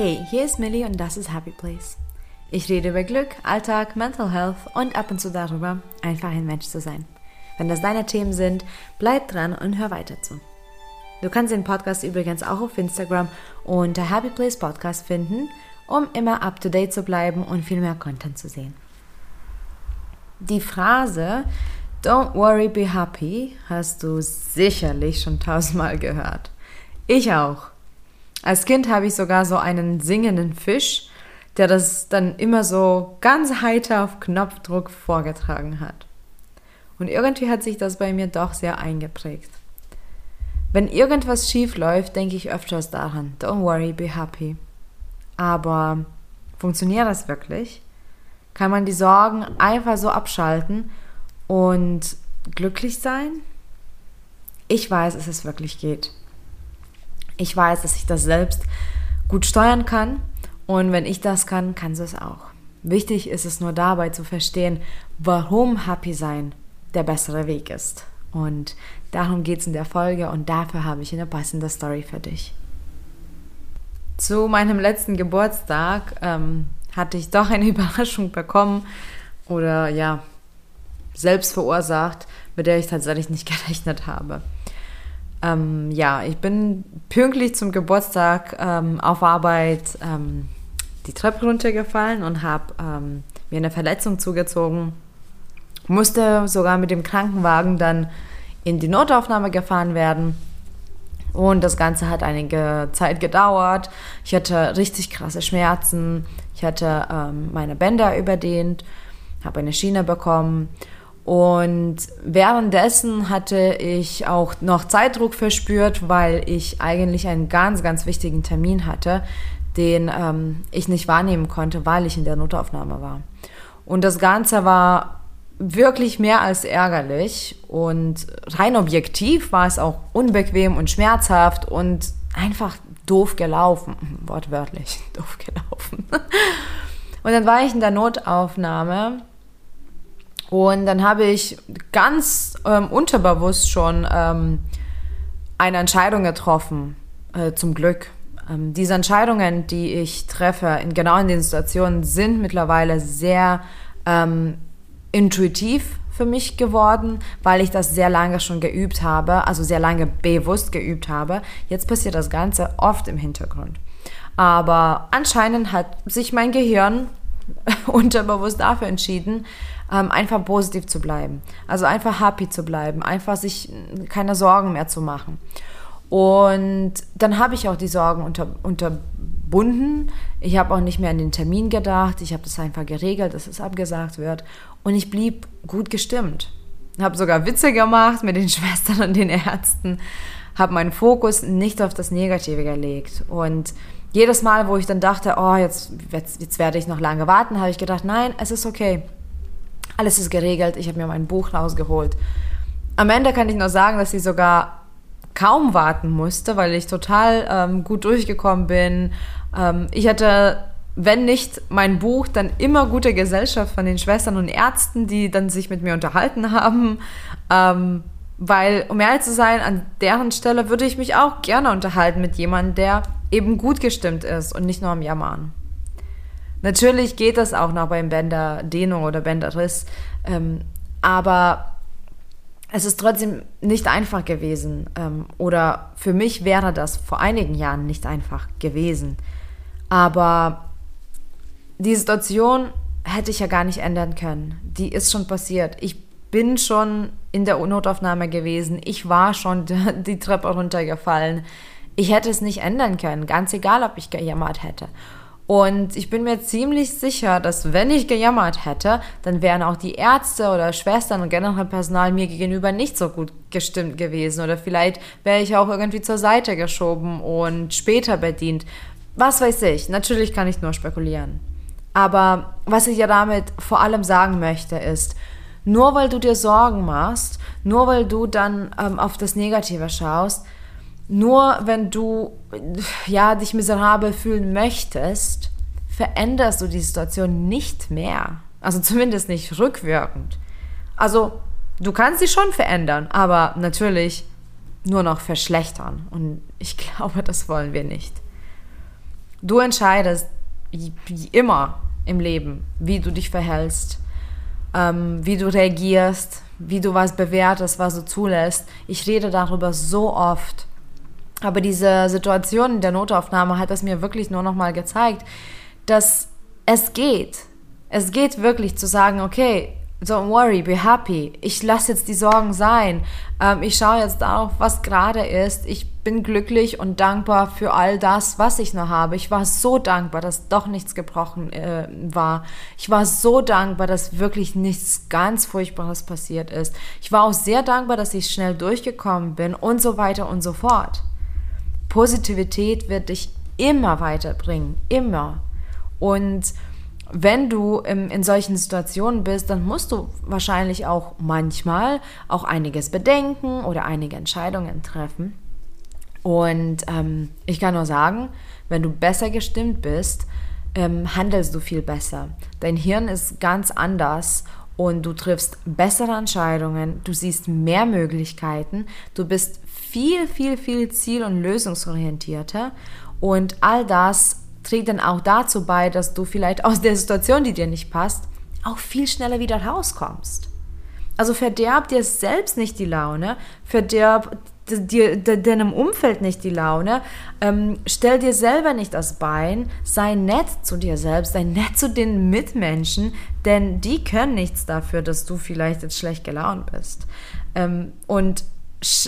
Hey, hier ist Millie und das ist Happy Place. Ich rede über Glück, Alltag, Mental Health und ab und zu darüber, einfach ein Mensch zu sein. Wenn das deine Themen sind, bleib dran und hör weiter zu. Du kannst den Podcast übrigens auch auf Instagram unter Happy Place Podcast finden, um immer up to date zu bleiben und viel mehr Content zu sehen. Die Phrase Don't worry, be happy hast du sicherlich schon tausendmal gehört. Ich auch. Als Kind habe ich sogar so einen singenden Fisch, der das dann immer so ganz heiter auf Knopfdruck vorgetragen hat. Und irgendwie hat sich das bei mir doch sehr eingeprägt. Wenn irgendwas schief läuft, denke ich öfters daran, don't worry, be happy. Aber funktioniert das wirklich? Kann man die Sorgen einfach so abschalten und glücklich sein? Ich weiß, dass es wirklich geht. Ich weiß, dass ich das selbst gut steuern kann und wenn ich das kann, kannst du es auch. Wichtig ist es nur dabei zu verstehen, warum Happy sein der bessere Weg ist. Und darum geht es in der Folge und dafür habe ich eine passende Story für dich. Zu meinem letzten Geburtstag ähm, hatte ich doch eine Überraschung bekommen oder ja, selbst verursacht, mit der ich tatsächlich nicht gerechnet habe. Ähm, ja, ich bin pünktlich zum Geburtstag ähm, auf Arbeit ähm, die Treppe runtergefallen und habe ähm, mir eine Verletzung zugezogen. Musste sogar mit dem Krankenwagen dann in die Notaufnahme gefahren werden. Und das Ganze hat einige Zeit gedauert. Ich hatte richtig krasse Schmerzen. Ich hatte ähm, meine Bänder überdehnt, habe eine Schiene bekommen und währenddessen hatte ich auch noch Zeitdruck verspürt, weil ich eigentlich einen ganz, ganz wichtigen Termin hatte, den ähm, ich nicht wahrnehmen konnte, weil ich in der Notaufnahme war. Und das Ganze war wirklich mehr als ärgerlich und rein objektiv war es auch unbequem und schmerzhaft und einfach doof gelaufen, wortwörtlich doof gelaufen. Und dann war ich in der Notaufnahme und dann habe ich ganz ähm, unterbewusst schon ähm, eine Entscheidung getroffen, äh, zum Glück. Ähm, diese Entscheidungen, die ich treffe, in, genau in den Situationen, sind mittlerweile sehr ähm, intuitiv für mich geworden, weil ich das sehr lange schon geübt habe, also sehr lange bewusst geübt habe. Jetzt passiert das Ganze oft im Hintergrund. Aber anscheinend hat sich mein Gehirn unterbewusst dafür entschieden, ähm, einfach positiv zu bleiben. Also einfach happy zu bleiben, einfach sich keine Sorgen mehr zu machen. Und dann habe ich auch die Sorgen unter, unterbunden. Ich habe auch nicht mehr an den Termin gedacht. Ich habe das einfach geregelt, dass es abgesagt wird. Und ich blieb gut gestimmt. Habe sogar Witze gemacht mit den Schwestern und den Ärzten. Habe meinen Fokus nicht auf das Negative gelegt. Und jedes Mal, wo ich dann dachte, oh, jetzt, jetzt, jetzt werde ich noch lange warten, habe ich gedacht, nein, es ist okay. Alles ist geregelt. Ich habe mir mein Buch rausgeholt. Am Ende kann ich nur sagen, dass ich sogar kaum warten musste, weil ich total ähm, gut durchgekommen bin. Ähm, ich hatte, wenn nicht mein Buch, dann immer gute Gesellschaft von den Schwestern und Ärzten, die dann sich mit mir unterhalten haben. Ähm, weil, um ehrlich zu sein, an deren Stelle würde ich mich auch gerne unterhalten mit jemandem, der eben gut gestimmt ist und nicht nur am Jammern. Natürlich geht das auch noch beim Bänderdehnung oder Bänderriss, ähm, aber es ist trotzdem nicht einfach gewesen. Ähm, oder für mich wäre das vor einigen Jahren nicht einfach gewesen. Aber die Situation hätte ich ja gar nicht ändern können. Die ist schon passiert. Ich bin schon in der Notaufnahme gewesen. Ich war schon die Treppe runtergefallen. Ich hätte es nicht ändern können, ganz egal, ob ich gejammert hätte. Und ich bin mir ziemlich sicher, dass wenn ich gejammert hätte, dann wären auch die Ärzte oder Schwestern und generell Personal mir gegenüber nicht so gut gestimmt gewesen. Oder vielleicht wäre ich auch irgendwie zur Seite geschoben und später bedient. Was weiß ich. Natürlich kann ich nur spekulieren. Aber was ich ja damit vor allem sagen möchte, ist, nur weil du dir Sorgen machst, nur weil du dann ähm, auf das Negative schaust, nur wenn du ja, dich miserabel fühlen möchtest, veränderst du die Situation nicht mehr. Also zumindest nicht rückwirkend. Also du kannst sie schon verändern, aber natürlich nur noch verschlechtern. Und ich glaube, das wollen wir nicht. Du entscheidest wie immer im Leben, wie du dich verhältst, ähm, wie du reagierst, wie du was bewertest, was du zulässt. Ich rede darüber so oft. Aber diese Situation der Notaufnahme hat es mir wirklich nur noch mal gezeigt, dass es geht. Es geht wirklich zu sagen, okay, don't worry, be happy. Ich lasse jetzt die Sorgen sein. Ähm, ich schaue jetzt darauf, was gerade ist. Ich bin glücklich und dankbar für all das, was ich noch habe. Ich war so dankbar, dass doch nichts gebrochen äh, war. Ich war so dankbar, dass wirklich nichts ganz Furchtbares passiert ist. Ich war auch sehr dankbar, dass ich schnell durchgekommen bin und so weiter und so fort. Positivität wird dich immer weiterbringen. Immer. Und wenn du in, in solchen Situationen bist, dann musst du wahrscheinlich auch manchmal auch einiges bedenken oder einige Entscheidungen treffen. Und ähm, ich kann nur sagen, wenn du besser gestimmt bist, ähm, handelst du viel besser. Dein Hirn ist ganz anders und du triffst bessere Entscheidungen, du siehst mehr Möglichkeiten, du bist viel, viel, viel ziel- und lösungsorientierter und all das trägt dann auch dazu bei, dass du vielleicht aus der Situation, die dir nicht passt, auch viel schneller wieder rauskommst. Also verderb dir selbst nicht die Laune, verderb dir, deinem Umfeld nicht die Laune, ähm, stell dir selber nicht das Bein, sei nett zu dir selbst, sei nett zu den Mitmenschen, denn die können nichts dafür, dass du vielleicht jetzt schlecht gelaunt bist. Ähm, und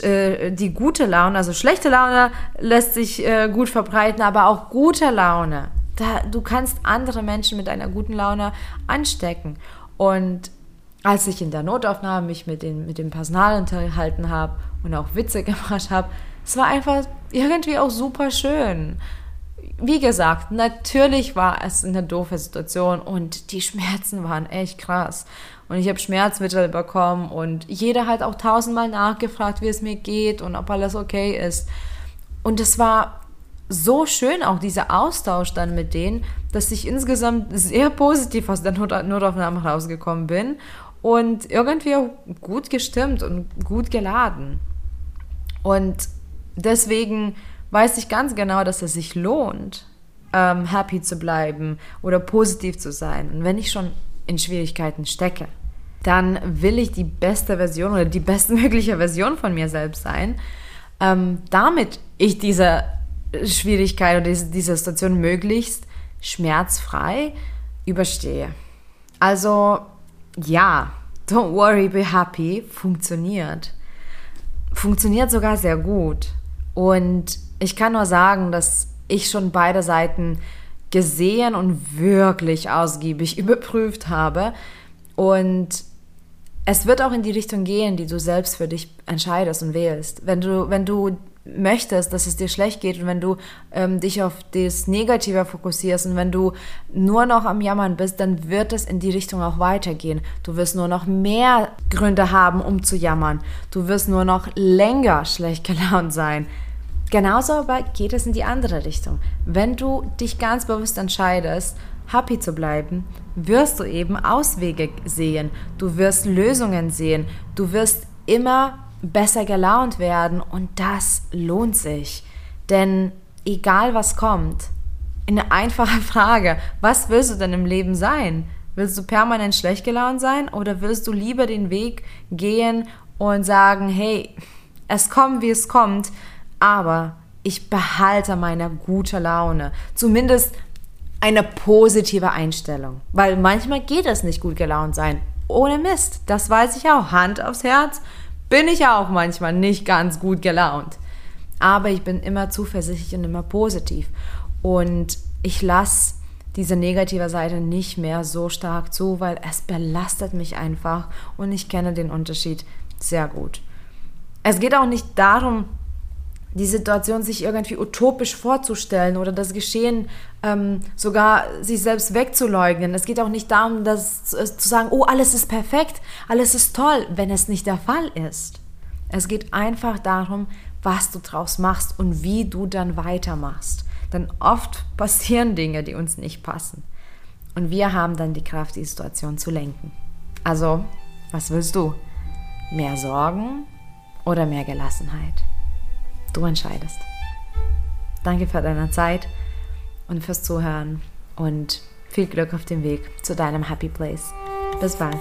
äh, die gute Laune, also schlechte Laune lässt sich äh, gut verbreiten, aber auch gute Laune. Da, du kannst andere Menschen mit einer guten Laune anstecken. Und als ich in der Notaufnahme mich mit, den, mit dem Personal unterhalten habe und auch Witze gemacht habe, es war einfach irgendwie auch super schön. Wie gesagt, natürlich war es eine doofe Situation und die Schmerzen waren echt krass und ich habe Schmerzmittel bekommen und jeder hat auch tausendmal nachgefragt, wie es mir geht und ob alles okay ist. Und es war so schön auch dieser Austausch dann mit denen, dass ich insgesamt sehr positiv aus der Not Notaufnahme rausgekommen bin und irgendwie auch gut gestimmt und gut geladen. Und deswegen weiß ich ganz genau, dass es sich lohnt, ähm, happy zu bleiben oder positiv zu sein. Und wenn ich schon in Schwierigkeiten stecke, dann will ich die beste Version oder die bestmögliche Version von mir selbst sein, ähm, damit ich diese Schwierigkeit oder diese, diese Situation möglichst schmerzfrei überstehe. Also ja, don't worry, be happy funktioniert. Funktioniert sogar sehr gut. Und ich kann nur sagen, dass ich schon beide Seiten gesehen und wirklich ausgiebig überprüft habe. Und es wird auch in die Richtung gehen, die du selbst für dich entscheidest und wählst. Wenn du, wenn du möchtest, dass es dir schlecht geht und wenn du ähm, dich auf das Negative fokussierst und wenn du nur noch am Jammern bist, dann wird es in die Richtung auch weitergehen. Du wirst nur noch mehr Gründe haben, um zu jammern. Du wirst nur noch länger schlecht gelaunt sein. Genauso aber geht es in die andere Richtung. Wenn du dich ganz bewusst entscheidest, happy zu bleiben, wirst du eben Auswege sehen, du wirst Lösungen sehen, du wirst immer besser gelaunt werden und das lohnt sich. Denn egal was kommt, eine einfache Frage, was willst du denn im Leben sein? Willst du permanent schlecht gelaunt sein oder willst du lieber den Weg gehen und sagen, hey, es kommt, wie es kommt, aber ich behalte meine gute Laune. Zumindest eine positive Einstellung. Weil manchmal geht es nicht gut gelaunt sein. Ohne Mist. Das weiß ich auch. Hand aufs Herz. Bin ich auch manchmal nicht ganz gut gelaunt. Aber ich bin immer zuversichtlich und immer positiv. Und ich lasse diese negative Seite nicht mehr so stark zu, weil es belastet mich einfach und ich kenne den Unterschied sehr gut. Es geht auch nicht darum, die Situation sich irgendwie utopisch vorzustellen oder das Geschehen ähm, sogar sich selbst wegzuleugnen. Es geht auch nicht darum, dass, äh, zu sagen, oh, alles ist perfekt, alles ist toll, wenn es nicht der Fall ist. Es geht einfach darum, was du draus machst und wie du dann weitermachst. Denn oft passieren Dinge, die uns nicht passen. Und wir haben dann die Kraft, die Situation zu lenken. Also, was willst du? Mehr Sorgen oder mehr Gelassenheit? Du entscheidest. Danke für deine Zeit und fürs Zuhören und viel Glück auf dem Weg zu deinem Happy Place. Bis bald.